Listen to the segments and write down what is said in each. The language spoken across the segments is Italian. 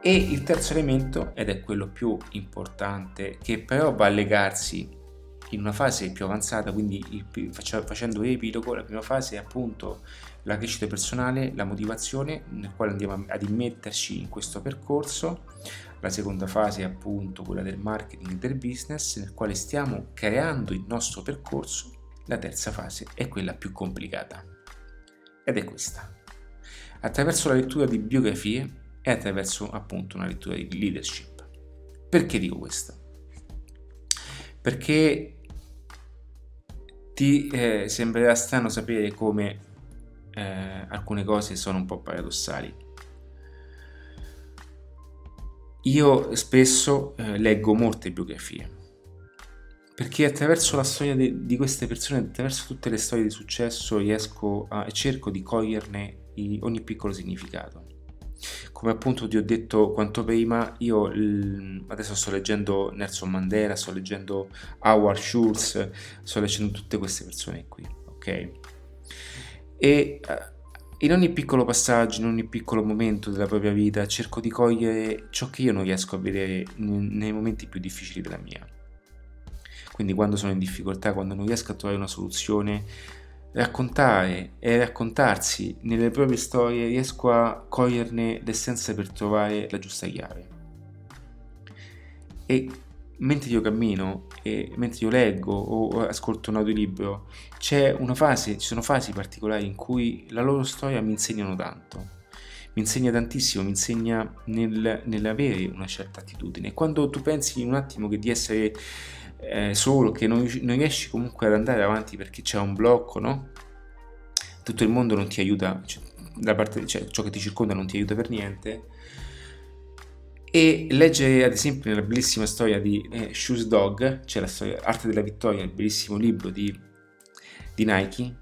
E il terzo elemento, ed è quello più importante, che però va a legarsi in una fase più avanzata, quindi il, facendo epilogo, la prima fase è appunto la crescita personale, la motivazione nel quale andiamo ad immetterci in questo percorso, la seconda fase è appunto quella del marketing e del business nel quale stiamo creando il nostro percorso, la terza fase è quella più complicata. Ed è questa. Attraverso la lettura di biografie e attraverso appunto una lettura di leadership. Perché dico questo? Perché ti eh, sembrerà strano sapere come eh, alcune cose sono un po' paradossali. Io spesso eh, leggo molte biografie perché attraverso la storia de- di queste persone, attraverso tutte le storie di successo, riesco a cerco di coglierne ogni piccolo significato. Come appunto ti ho detto quanto prima, io l- adesso sto leggendo Nelson Mandela, sto leggendo Howard Schultz, sto leggendo tutte queste persone qui, ok? E eh, in ogni piccolo passaggio, in ogni piccolo momento della propria vita, cerco di cogliere ciò che io non riesco a vedere nei momenti più difficili della mia. Quindi quando sono in difficoltà, quando non riesco a trovare una soluzione, raccontare e raccontarsi nelle proprie storie riesco a coglierne l'essenza per trovare la giusta chiave. E mentre io cammino e mentre io leggo o ascolto un audiolibro, c'è una fase, ci sono fasi particolari in cui la loro storia mi insegnano tanto. Mi insegna tantissimo, mi insegna nel, nell'avere una certa attitudine. Quando tu pensi in un attimo che di essere eh, solo, che non, non, riesci comunque ad andare avanti perché c'è un blocco, no? Tutto il mondo non ti aiuta, cioè, da parte, cioè, ciò che ti circonda non ti aiuta per niente. E leggere ad esempio nella bellissima storia di eh, Shoes Dog, cioè la storia Arte della vittoria, il bellissimo libro di, di Nike,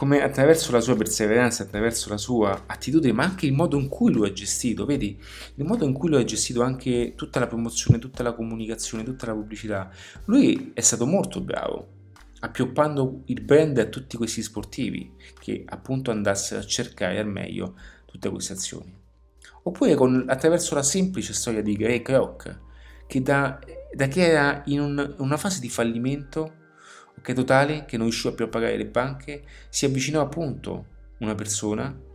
come attraverso la sua perseveranza, attraverso la sua attitudine, ma anche il modo in cui lui ha gestito, vedi, il modo in cui lui ha gestito anche tutta la promozione, tutta la comunicazione, tutta la pubblicità, lui è stato molto bravo, appioppando il brand a tutti questi sportivi che appunto andassero a cercare al meglio tutte queste azioni. Oppure con, attraverso la semplice storia di Greg Rock, che da, da che era in un, una fase di fallimento ok totale che non riusciva più a pagare le banche, si avvicinò appunto una persona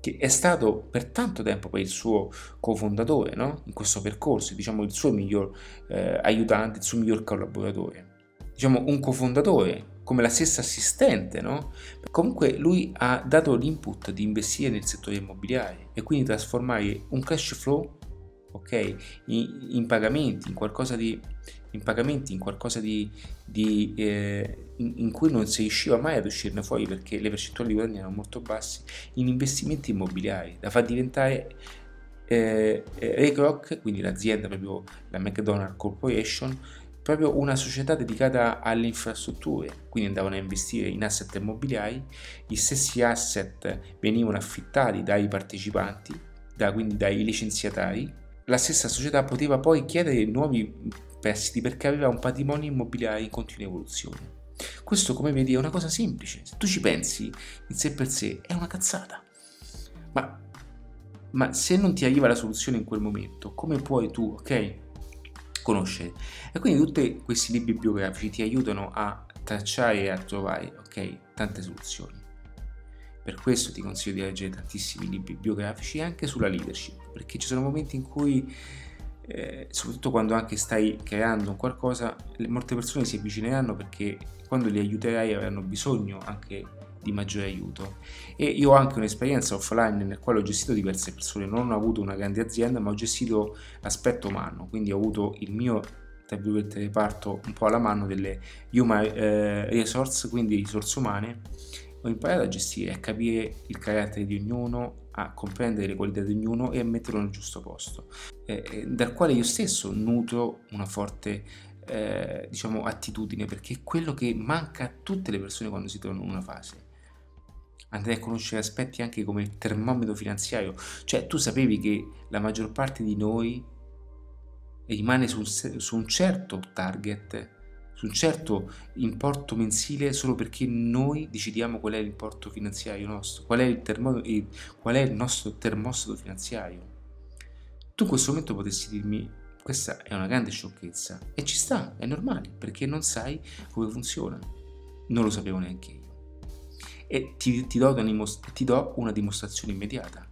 che è stato per tanto tempo poi il suo cofondatore no? in questo percorso, diciamo il suo miglior eh, aiutante, il suo miglior collaboratore, diciamo un cofondatore come la stessa assistente, no? Comunque lui ha dato l'input di investire nel settore immobiliare e quindi trasformare un cash flow ok? In, in, pagamenti, in qualcosa di, in pagamenti, in qualcosa di, di eh, in, in, cui non si riusciva mai ad uscirne fuori perché le percentuali di guadagno erano molto basse, in investimenti immobiliari, da far diventare eh, Raycrock, quindi l'azienda proprio la McDonald's Corporation, proprio una società dedicata alle infrastrutture, quindi andavano a investire in asset immobiliari, gli stessi asset venivano affittati dai partecipanti, da, quindi dai licenziatari, la stessa società poteva poi chiedere nuovi prestiti perché aveva un patrimonio immobiliare in continua evoluzione. Questo, come vedi, è una cosa semplice. Se tu ci pensi, in sé per sé è una cazzata. Ma, ma se non ti arriva la soluzione in quel momento, come puoi tu, ok? Conoscere. E quindi tutti questi libri biografici ti aiutano a tracciare e a trovare, ok, tante soluzioni. Per questo ti consiglio di leggere tantissimi libri biografici anche sulla leadership, perché ci sono momenti in cui, eh, soprattutto quando anche stai creando qualcosa, molte persone si avvicineranno perché quando li aiuterai avranno bisogno anche di maggiore aiuto. E io ho anche un'esperienza offline nel quale ho gestito diverse persone, non ho avuto una grande azienda, ma ho gestito l'aspetto umano, quindi ho avuto il mio tra reparto un po' alla mano delle human eh, resource, quindi risorse umane ho imparato a gestire, a capire il carattere di ognuno, a comprendere le qualità di ognuno e a metterlo nel giusto posto, eh, dal quale io stesso nutro una forte eh, diciamo, attitudine, perché è quello che manca a tutte le persone quando si trovano in una fase. Andrei a conoscere aspetti anche come il termometro finanziario, cioè tu sapevi che la maggior parte di noi rimane su, su un certo target su un certo importo mensile solo perché noi decidiamo qual è l'importo finanziario nostro, qual è il, termo, qual è il nostro termostato finanziario. Tu in questo momento potresti dirmi questa è una grande sciocchezza e ci sta, è normale, perché non sai come funziona. Non lo sapevo neanche io. E ti, ti, do, ti do una dimostrazione immediata.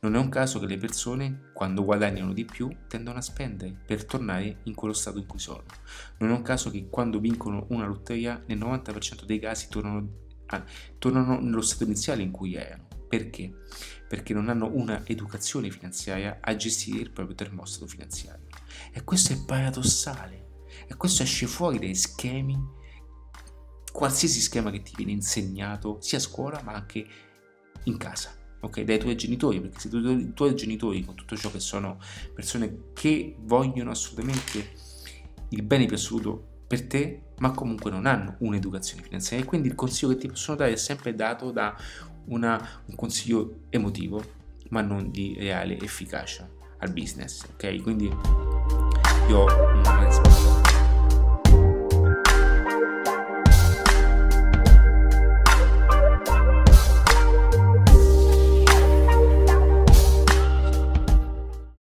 Non è un caso che le persone, quando guadagnano di più, tendono a spendere per tornare in quello stato in cui sono. Non è un caso che quando vincono una lotteria, nel 90% dei casi tornano, ah, tornano nello stato iniziale in cui erano. Perché? Perché non hanno una educazione finanziaria a gestire il proprio termostato finanziario. E questo è paradossale. E questo esce fuori dai schemi, qualsiasi schema che ti viene insegnato, sia a scuola ma anche in casa ok? Dai tuoi genitori, perché se i tuoi genitori, con tutto ciò che sono persone che vogliono assolutamente il bene più assoluto per te, ma comunque non hanno un'educazione finanziaria, e quindi il consiglio che ti possono dare è sempre dato da una, un consiglio emotivo, ma non di reale efficacia al business, ok? Quindi io ho una risposta